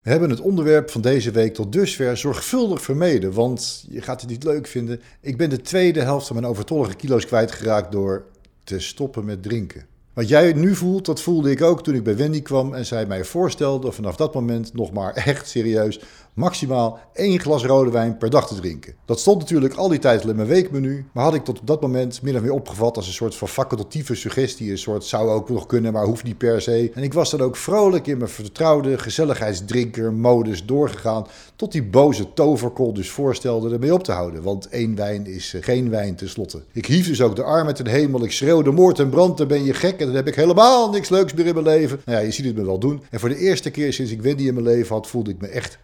We hebben het onderwerp van deze week tot dusver zorgvuldig vermeden, want je gaat het niet leuk vinden. Ik ben de tweede helft van mijn overtollige kilo's kwijtgeraakt door te stoppen met drinken. Wat jij nu voelt, dat voelde ik ook toen ik bij Wendy kwam en zij mij voorstelde vanaf dat moment nog maar echt serieus maximaal één glas rode wijn per dag te drinken. Dat stond natuurlijk al die tijd in mijn weekmenu, maar had ik tot op dat moment min of meer opgevat als een soort van facultatieve suggestie. Een soort zou ook nog kunnen, maar hoeft niet per se. En ik was dan ook vrolijk in mijn vertrouwde gezelligheidsdrinker modus doorgegaan tot die boze toverkol dus voorstelde ermee op te houden. Want één wijn is eh, geen wijn tenslotte. Ik hief dus ook de armen ten hemel, ik schreeuwde moord en brand, dan ben je gek en dan heb ik helemaal niks leuks meer in mijn leven. Nou ja, je ziet het me wel doen. En voor de eerste keer sinds ik Wendy in mijn leven had, voelde ik me echt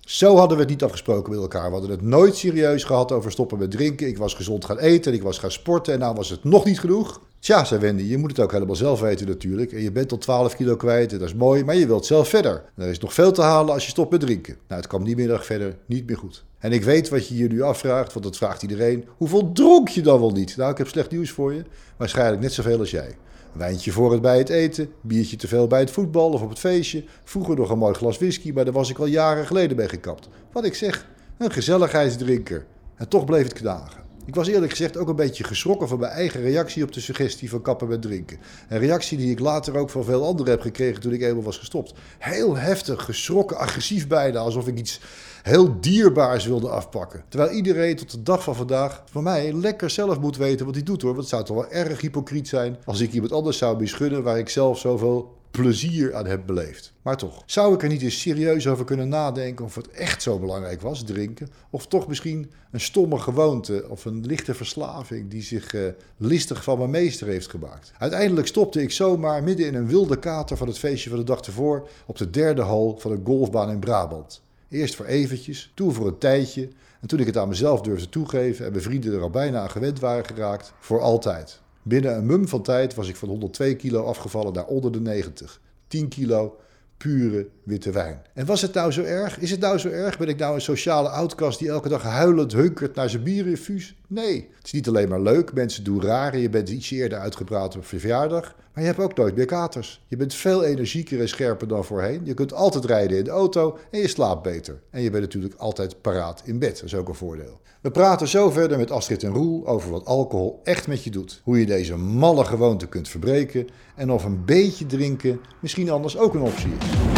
Zo hadden we het niet afgesproken met elkaar. We hadden het nooit serieus gehad over stoppen met drinken. Ik was gezond gaan eten, ik was gaan sporten en nou was het nog niet genoeg. Tja, zei Wendy, je moet het ook helemaal zelf weten natuurlijk. En je bent al 12 kilo kwijt en dat is mooi, maar je wilt zelf verder. Er is nog veel te halen als je stopt met drinken. Nou, het kwam die middag verder niet meer goed. En ik weet wat je je nu afvraagt, want dat vraagt iedereen. Hoeveel dronk je dan wel niet? Nou, ik heb slecht nieuws voor je. Waarschijnlijk net zoveel als jij. Wijntje voor het bij het eten, biertje te veel bij het voetbal of op het feestje. Vroeger nog een mooi glas whisky, maar daar was ik al jaren geleden mee gekapt. Wat ik zeg, een gezelligheidsdrinker. En toch bleef het knagen. Ik was eerlijk gezegd ook een beetje geschrokken van mijn eigen reactie op de suggestie van kappen met drinken. Een reactie die ik later ook van veel anderen heb gekregen toen ik eenmaal was gestopt. Heel heftig, geschrokken, agressief bijna, alsof ik iets heel dierbaars wilde afpakken. Terwijl iedereen tot de dag van vandaag voor mij lekker zelf moet weten wat hij doet hoor. Want het zou toch wel erg hypocriet zijn als ik iemand anders zou beschudden waar ik zelf zoveel plezier aan heb beleefd. Maar toch, zou ik er niet eens serieus over kunnen nadenken of het echt zo belangrijk was, drinken? Of toch misschien een stomme gewoonte of een lichte verslaving die zich uh, listig van mijn meester heeft gemaakt? Uiteindelijk stopte ik zomaar midden in een wilde kater van het feestje van de dag ervoor op de derde hal van een golfbaan in Brabant. Eerst voor eventjes, toen voor een tijdje. En toen ik het aan mezelf durfde toegeven en mijn vrienden er al bijna aan gewend waren geraakt, voor altijd. Binnen een mum van tijd was ik van 102 kilo afgevallen naar onder de 90. 10 kilo pure witte wijn. En was het nou zo erg? Is het nou zo erg? Ben ik nou een sociale outcast die elke dag huilend hunkert naar zijn bierinfuus? Nee. Het is niet alleen maar leuk, mensen doen raar en je bent iets eerder uitgepraat op verjaardag. Maar je hebt ook nooit meer katers. Je bent veel energieker en scherper dan voorheen. Je kunt altijd rijden in de auto en je slaapt beter. En je bent natuurlijk altijd paraat in bed. Dat is ook een voordeel. We praten zo verder met Astrid en Roel over wat alcohol echt met je doet. Hoe je deze malle gewoonte kunt verbreken. En of een beetje drinken misschien anders ook een optie is.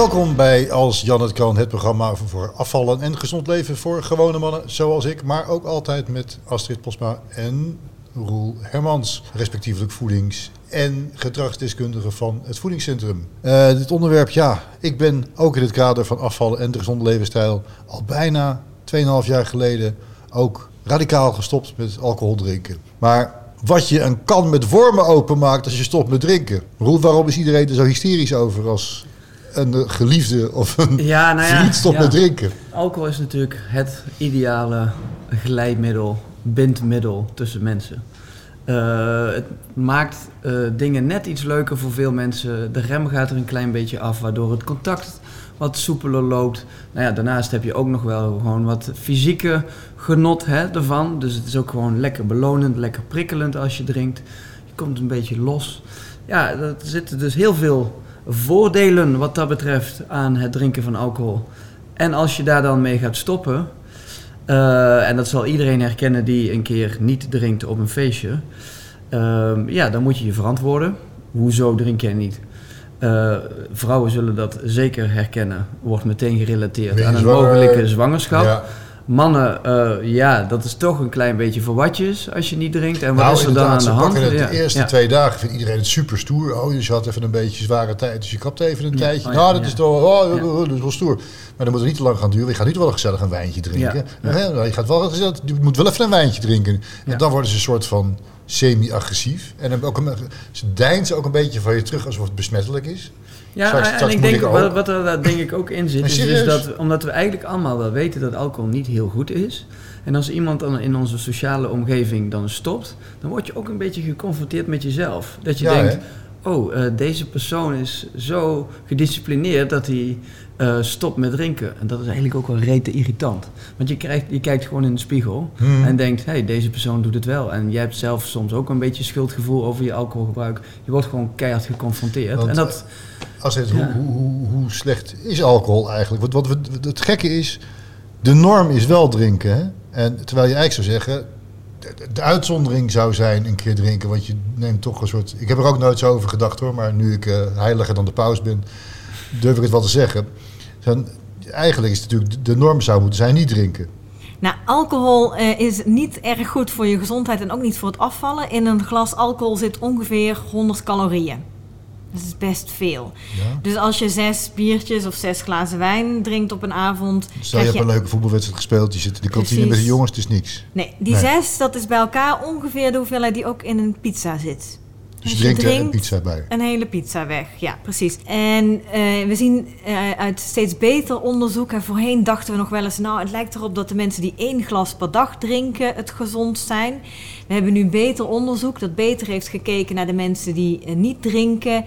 Welkom bij Als Jan het kan, het programma voor afvallen en gezond leven voor gewone mannen zoals ik. Maar ook altijd met Astrid Posma en Roel Hermans, respectievelijk voedings- en gedragsdeskundige van het Voedingscentrum. Uh, dit onderwerp, ja, ik ben ook in het kader van afvallen en de gezonde levensstijl al bijna 2,5 jaar geleden ook radicaal gestopt met alcohol drinken. Maar wat je een kan met wormen openmaakt als je stopt met drinken. Roel, waarom is iedereen er zo hysterisch over als een geliefde of een ja, nou ja, vriend stopt met drinken? Alcohol is natuurlijk het ideale glijmiddel, bindmiddel tussen mensen. Uh, het maakt uh, dingen net iets leuker voor veel mensen. De rem gaat er een klein beetje af, waardoor het contact wat soepeler loopt. Nou ja, daarnaast heb je ook nog wel gewoon wat fysieke genot hè, ervan. Dus het is ook gewoon lekker belonend, lekker prikkelend als je drinkt. Je komt een beetje los. Ja, er zitten dus heel veel voordelen wat dat betreft aan het drinken van alcohol. En als je daar dan mee gaat stoppen, uh, en dat zal iedereen herkennen die een keer niet drinkt op een feestje, uh, ja, dan moet je je verantwoorden. Hoezo drink jij niet? Uh, vrouwen zullen dat zeker herkennen. Wordt meteen gerelateerd aan een mogelijke zwangerschap. Ja. Mannen, uh, ja, dat is toch een klein beetje voor watjes als je niet drinkt. En wat nou, is er dan aan de hand? Het de eerste twee dagen vindt iedereen het super stoer. Oh, dus je had even een beetje zware tijd, dus je kapt even een tijdje. Oh, nou, dat is toch oh, dat is wel stoer. Maar dan moet het niet te lang gaan duren. Je gaat niet wel gezellig een wijntje drinken. Nou, je, gaat wel gezellig, je moet wel even een wijntje drinken. En dan worden ze een soort van semi-agressief. En ook een, ze deinzen ook een beetje van je terug alsof het besmettelijk is. Ja, en ik denk, wat, wat er denk ik ook in zit, is dus dat omdat we eigenlijk allemaal wel weten dat alcohol niet heel goed is. En als iemand dan in onze sociale omgeving dan stopt, dan word je ook een beetje geconfronteerd met jezelf. Dat je denkt, oh, eh, deze persoon is zo gedisciplineerd dat hij eh, stopt met drinken. En dat is eigenlijk ook wel rete irritant. Want je, krijgt, je kijkt gewoon in de spiegel Hmm. en denkt, hé, hey, deze persoon doet het wel. En jij hebt zelf soms ook een beetje schuldgevoel over je alcoholgebruik. Je wordt gewoon keihard geconfronteerd. Want, en dat, Als het, Ja. hoe, hoe, hoe, slecht is alcohol eigenlijk? Want wat we, het gekke is, de norm is wel drinken. Hè? En terwijl je eigenlijk zou zeggen, de, de uitzondering zou zijn een keer drinken. Want je neemt toch een soort... Ik heb er ook nooit zo over gedacht hoor. Maar nu ik eh, heiliger dan de paus ben, durf ik het wel te zeggen. Eigenlijk is het natuurlijk, de norm zou moeten zijn niet drinken. Nou, alcohol eh, is niet erg goed voor je gezondheid en ook niet voor het afvallen. In een glas alcohol zit ongeveer 100 calorieën. Dat is best veel. Ja? Dus als je zes biertjes of zes glazen wijn drinkt op een avond, Stel je hebt je... een leuke voetbalwedstrijd gespeeld. Je zit in de kantine met de jongens, het is niks. Nee, die Nee. zes, dat is bij elkaar ongeveer de hoeveelheid die ook in een pizza zit. Dus je drinkt er een pizza bij. Een hele pizza weg, ja, precies. En eh, we zien eh, uit steeds beter onderzoek, en voorheen dachten we nog wel eens, nou, het lijkt erop dat de mensen die één glas per dag drinken het gezondst zijn. We hebben nu beter onderzoek dat beter heeft gekeken naar de mensen die eh, niet drinken.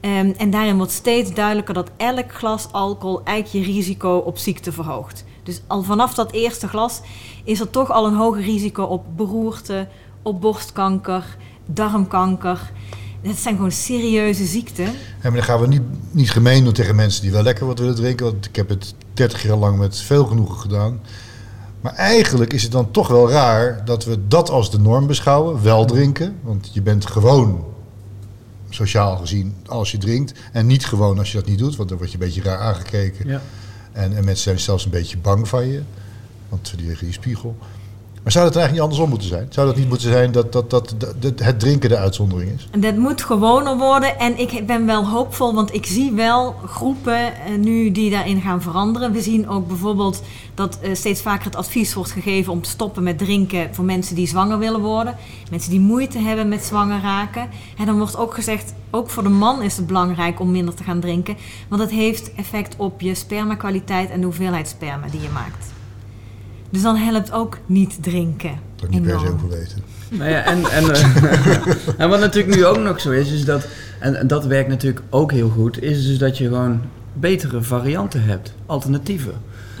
Ehm, en daarin wordt steeds duidelijker dat elk glas alcohol eigenlijk je risico op ziekte verhoogt. Dus al vanaf dat eerste glas is er toch al een hoger risico op beroerte, op borstkanker, darmkanker. Dat zijn gewoon serieuze ziekten. Ja, maar dan gaan we niet, niet gemeen doen tegen mensen die wel lekker wat willen drinken. Want ik heb het 30 jaar lang met veel genoegen gedaan. Maar eigenlijk is het dan toch wel raar dat we dat als de norm beschouwen. Wel drinken, want je bent gewoon sociaal gezien als je drinkt. En niet gewoon als je dat niet doet, want dan word je een beetje raar aangekeken. ja. En, en mensen zijn zelfs een beetje bang van je. Want die liggen in je spiegel. Maar zou dat eigenlijk niet andersom moeten zijn? Zou dat niet moeten zijn dat, dat, dat, dat het drinken de uitzondering is? Dat moet gewoner worden. En ik ben wel hoopvol, want ik zie wel groepen eh, nu die daarin gaan veranderen. We zien ook bijvoorbeeld dat eh, steeds vaker het advies wordt gegeven om te stoppen met drinken voor mensen die zwanger willen worden. Mensen die moeite hebben met zwanger raken. En dan wordt ook gezegd, ook voor de man is het belangrijk om minder te gaan drinken. Want het heeft effect op je spermakwaliteit en de hoeveelheid sperma die je maakt. Dus dan helpt ook niet drinken. Dat ik niet per se weten. Nou ja, en, en, eh, en wat natuurlijk nu ook nog zo is, is dat, en, en dat werkt natuurlijk ook heel goed, is dus dat je gewoon betere varianten hebt, alternatieven.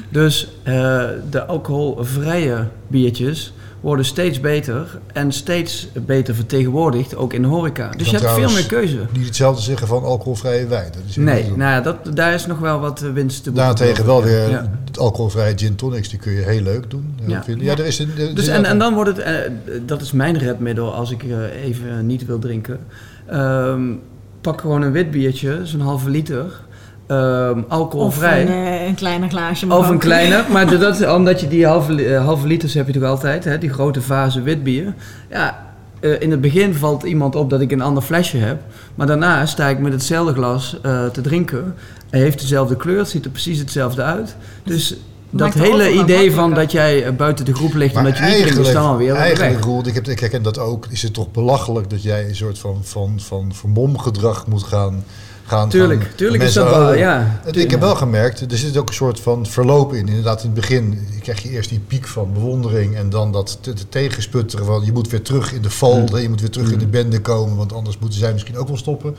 Dus eh, de alcoholvrije biertjes worden steeds beter en steeds beter vertegenwoordigd, ook in de horeca. Dus je hebt veel meer keuze. Niet hetzelfde zeggen van alcoholvrije wijn. Dat is helemaal Nee, nou ja, dat, daar is nog wel wat eh, winst te boeken. Daarentegen wel weer Ja. alcoholvrije gin tonics, die kun je heel leuk doen. eh, Ja. ja, er is een, er Dus en, dan wordt het, eh, dat is mijn redmiddel als ik even niet wil drinken. Ehm, pak gewoon een wit biertje, zo'n halve liter, ehm, Of alcoholvrij. een, eh, een kleiner glaasje. Of een ook. kleine, maar dat, omdat je die halve, eh, halve liters heb je toch altijd, hè, die grote fase wit bier. Ja, eh, in het begin valt iemand op dat ik een ander flesje heb, maar daarna sta ik met hetzelfde glas eh, te drinken. Hij heeft dezelfde kleur, het ziet er precies hetzelfde uit. Dus dat Maakt de hele idee van dat jij buiten de groep ligt maar omdat je niet drinkt, is dan alweer eigenlijk. Roel, ik, heb, ik herken dat ook, is het toch belachelijk dat jij een soort van, van, van vermomgedrag moet gaan... gaan Tuurlijk, gaan- tuurlijk is dat wel, ja. Ik heb wel gemerkt, er zit ook een soort van verloop in. Inderdaad, in het begin krijg je eerst die piek van bewondering en dan dat te, te tegensputteren van je moet weer terug in de fold, hè, je moet weer terug in de bende komen, want anders moeten zij misschien ook wel stoppen.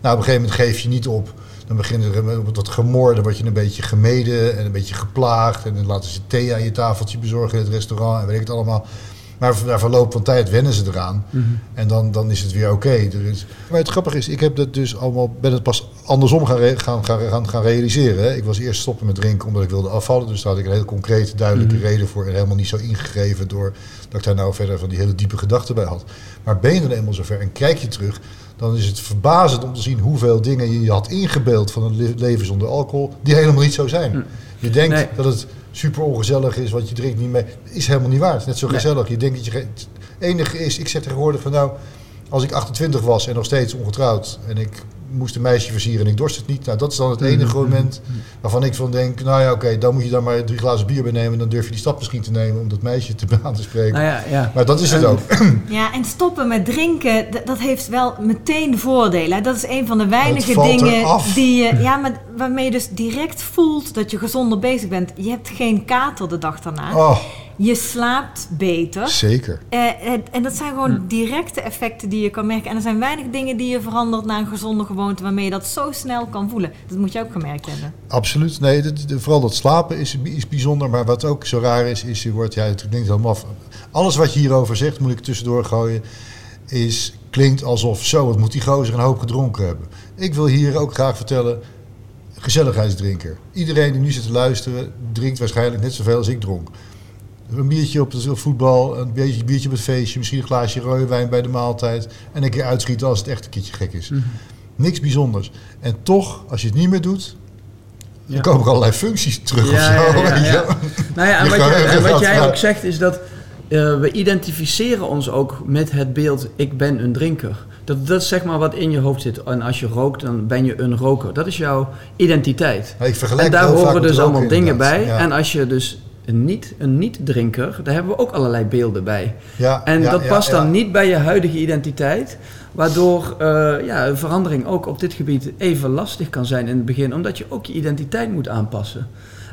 Nou, op een gegeven moment geef je niet op. Dan begint er met wat gemor, dan word je een beetje gemeden en een beetje geplaagd. En dan laten ze thee aan je tafeltje bezorgen in het restaurant en weet ik het allemaal. Maar na verloop van tijd wennen ze eraan. En dan, dan is het weer oké. Maar het grappige is, ik heb dat dus allemaal, ben het pas andersom gaan, gaan, gaan, gaan, realiseren. hè. Ik was eerst stoppen met drinken omdat ik wilde afvallen. Dus daar had ik een hele concrete, duidelijke reden voor. En helemaal niet zo ingegeven door dat ik daar nou verder van die hele diepe gedachten bij had. Maar ben je dan eenmaal zover en kijk je terug, dan is het verbazend om te zien hoeveel dingen je je had ingebeeld van een le- leven zonder alcohol, die helemaal niet zo zijn. Je denkt Nee. dat het super ongezellig is, want je drinkt niet mee. Is helemaal niet waar. Het is net zo gezellig. Je denkt dat je. Het enige is, ik zeg tegenwoordig van nou, als ik 28 was en nog steeds ongetrouwd en ik moest een meisje versieren en ik dorst het niet, nou dat is dan het enige moment waarvan ik van denk, nou ja oké, dan moet je daar maar drie glazen bier bij nemen en dan durf je die stap misschien te nemen om dat meisje te aan te spreken. Nou ja, ja. Maar dat is het ook. Ja, en stoppen met drinken, dat heeft wel meteen voordelen. Dat is een van de weinige valt dingen eraf. die je, ja, maar waarmee je dus direct voelt dat je gezonder bezig bent. Je hebt geen kater de dag daarna. Oh, Je slaapt beter. Zeker. Eh, en, en dat zijn gewoon directe effecten die je kan merken. En er zijn weinig dingen die je verandert naar een gezonde gewoonte waarmee je dat zo snel kan voelen. Dat moet je ook gemerkt hebben. Absoluut. Nee, dat- vooral dat slapen is, is bijzonder. Maar wat ook zo raar is, is je wordt, ja, het klinkt helemaal af. Alles wat je hierover zegt, moet ik tussendoor gooien, is, klinkt alsof zo, wat moet die gozer een hoop gedronken hebben. Ik wil hier ook graag vertellen, gezelligheidsdrinker. Iedereen die nu zit te luisteren, drinkt waarschijnlijk net zoveel als ik dronk. Een biertje op het voetbal, een beetje biertje op het feestje, misschien een glaasje rode wijn bij de maaltijd. En een keer uitschieten als het echt een keertje gek is. Niks bijzonders. En toch, als je het niet meer doet, Ja. dan komen er allerlei functies terug Ja, of zo. ja. Nou ja, en wat, je- en jij ook zegt is dat eh, we identificeren ons ook met het beeld ik ben een drinker. Dat, dat is zeg maar wat in je hoofd zit. En als je rookt, dan ben je een roker. Dat is jouw identiteit. Ja, ik vergelijk En daar horen dus allemaal dingen bij. inderdaad. En als je dus een niet, een niet-drinker, daar hebben we ook allerlei beelden bij. Ja, En ja, dat ja, past dan niet bij je huidige identiteit. Waardoor eh, ja, een verandering ook op dit gebied even lastig kan zijn in het begin. Omdat je ook je identiteit moet aanpassen.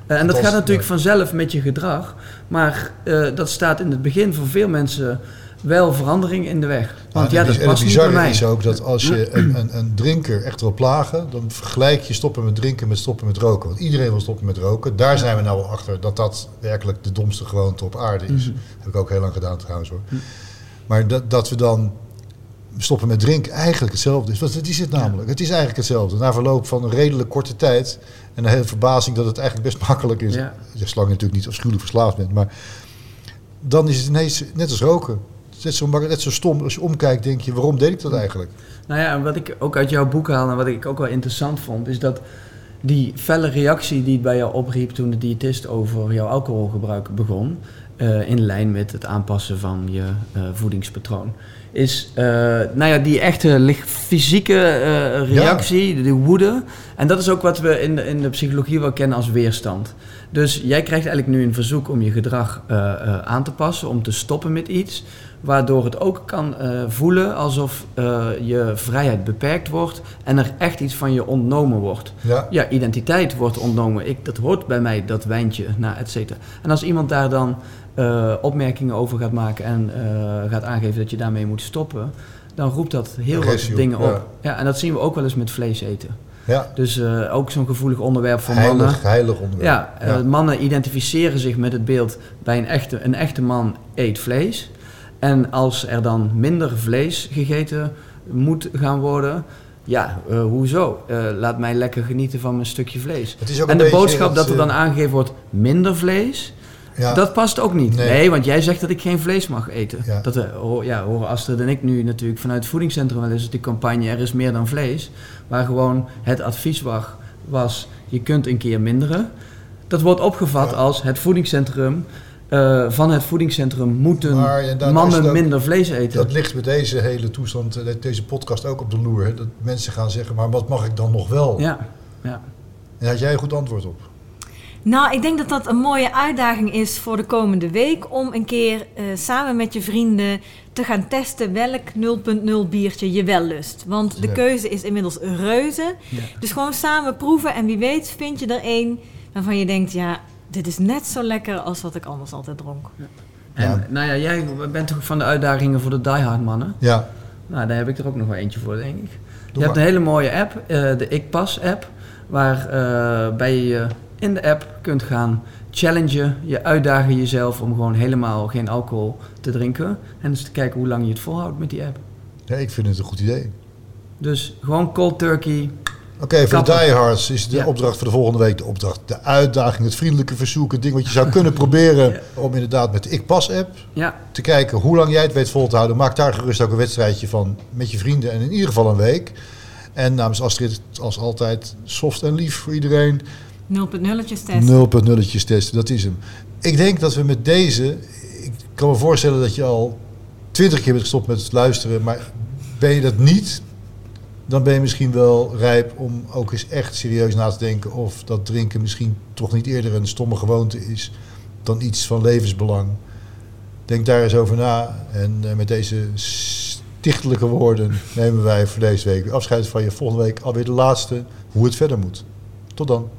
Eh, en dat gaat natuurlijk vanzelf met je gedrag. Maar eh, dat staat in het begin voor veel mensen wel verandering in de weg. Want ja, het dat en het bizarre is ook dat als je een, een, een drinker echt wil plagen, dan vergelijk je stoppen met drinken met stoppen met roken. Want iedereen wil stoppen met roken. Daar zijn we nou wel achter dat dat werkelijk de domste gewoonte op aarde is. Mhm. Heb ik ook heel lang gedaan trouwens hoor. Maar dat, dat we dan stoppen met drinken eigenlijk hetzelfde is. Want het is het namelijk. Het is eigenlijk hetzelfde. Na verloop van een redelijk korte tijd en een hele verbazing dat het eigenlijk best makkelijk is. Ja. Zolang je natuurlijk niet afschuwelijk verslaafd bent. Maar dan is het ineens net als roken. Het is net zo, net zo stom. Als je omkijkt denk je, waarom deed ik dat eigenlijk? Nou ja, en wat ik ook uit jouw boek haal en wat ik ook wel interessant vond, is dat die felle reactie die het bij jou opriep toen de diëtist over jouw alcoholgebruik begon, eh, in lijn met het aanpassen van je eh, voedingspatroon, is eh, nou ja, die echte fysieke reactie, de woede. En dat is ook wat we in de, in de psychologie wel kennen als weerstand. Dus jij krijgt eigenlijk nu een verzoek om je gedrag aan te passen, om te stoppen met iets. Waardoor het ook kan voelen alsof je vrijheid beperkt wordt en er echt iets van je ontnomen wordt. Ja. Ja, identiteit wordt ontnomen. Ik, dat hoort bij mij, dat wijntje, nou, et cetera. En als iemand daar dan eh, opmerkingen over gaat maken en eh, gaat aangeven dat je daarmee moet stoppen, dan roept dat heel Agressie wat dingen op. Ja, en dat zien we ook wel eens met vlees eten. Ja, Dus eh, ook zo'n gevoelig onderwerp voor mannen. heilig, onderwerp. Ja, mannen identificeren zich met het beeld bij een echte, een echte man eet vlees. En als er dan minder vlees gegeten moet gaan worden, ja, hoezo? Laat mij lekker genieten van mijn stukje vlees. Het is ook En de boodschap dat er eh, dan aangegeven wordt minder vlees, ja, dat past ook niet. Nee. Nee. want jij zegt dat ik geen vlees mag eten. Ja. Dat eh, ja, horen Astrid en ik nu natuurlijk vanuit het voedingscentrum wel eens die campagne Er is meer dan vlees. Waar gewoon het advies was, je kunt een keer minderen. Dat wordt opgevat Ja. als het voedingscentrum. eh, van het voedingscentrum moeten Maar, mannen minder vlees eten. dat ligt met deze hele toestand, eh, deze podcast ook op de loer. Hè? Dat mensen gaan zeggen, maar wat mag ik dan nog wel? Ja, ja. En daar had jij een goed antwoord op. Nou, ik denk dat dat een mooie uitdaging is voor de komende week. Om een keer eh, samen met je vrienden te gaan testen welk 0.0 biertje je wel lust. Want de Ja. keuze is inmiddels reuze. Ja. Dus gewoon samen proeven. En wie weet vind je er één waarvan je denkt, ja, dit is net zo lekker als wat ik anders altijd dronk. En nou ja, jij bent toch van de uitdagingen voor de diehard mannen? Ja, Nou, daar heb ik er ook nog wel eentje voor, denk ik. je maar. hebt een hele mooie app, eh, de Ik Pas app, waarbij je in de app kunt gaan challengen, je uitdagen jezelf om gewoon helemaal geen alcohol te drinken. En dus te kijken hoe lang je het volhoudt met die app. ja, ik vind het een goed idee. Dus gewoon cold turkey. Oké, voor de diehards is de Ja. opdracht voor de volgende week de opdracht. De uitdaging, het vriendelijke verzoek, het ding wat je zou kunnen proberen Ja. om inderdaad met de Ik Pas app Ja, te kijken hoe lang jij het weet vol te houden. Maak daar gerust ook een wedstrijdje van met je vrienden en in ieder geval een week. En namens Astrid, als altijd, soft en lief voor iedereen. 0.0'tjes testen. 0.0'tjes testen, dat is hem. Ik denk dat we met deze, ik kan me voorstellen dat je al twintig keer bent gestopt met het luisteren, maar ben je dat niet, dan ben je misschien wel rijp om ook eens echt serieus na te denken of dat drinken misschien toch niet eerder een stomme gewoonte is dan iets van levensbelang. Denk daar eens over na en eh, met deze stichtelijke woorden nemen wij voor deze week afscheid van je. Volgende week alweer de laatste, hoe het verder moet. Tot dan.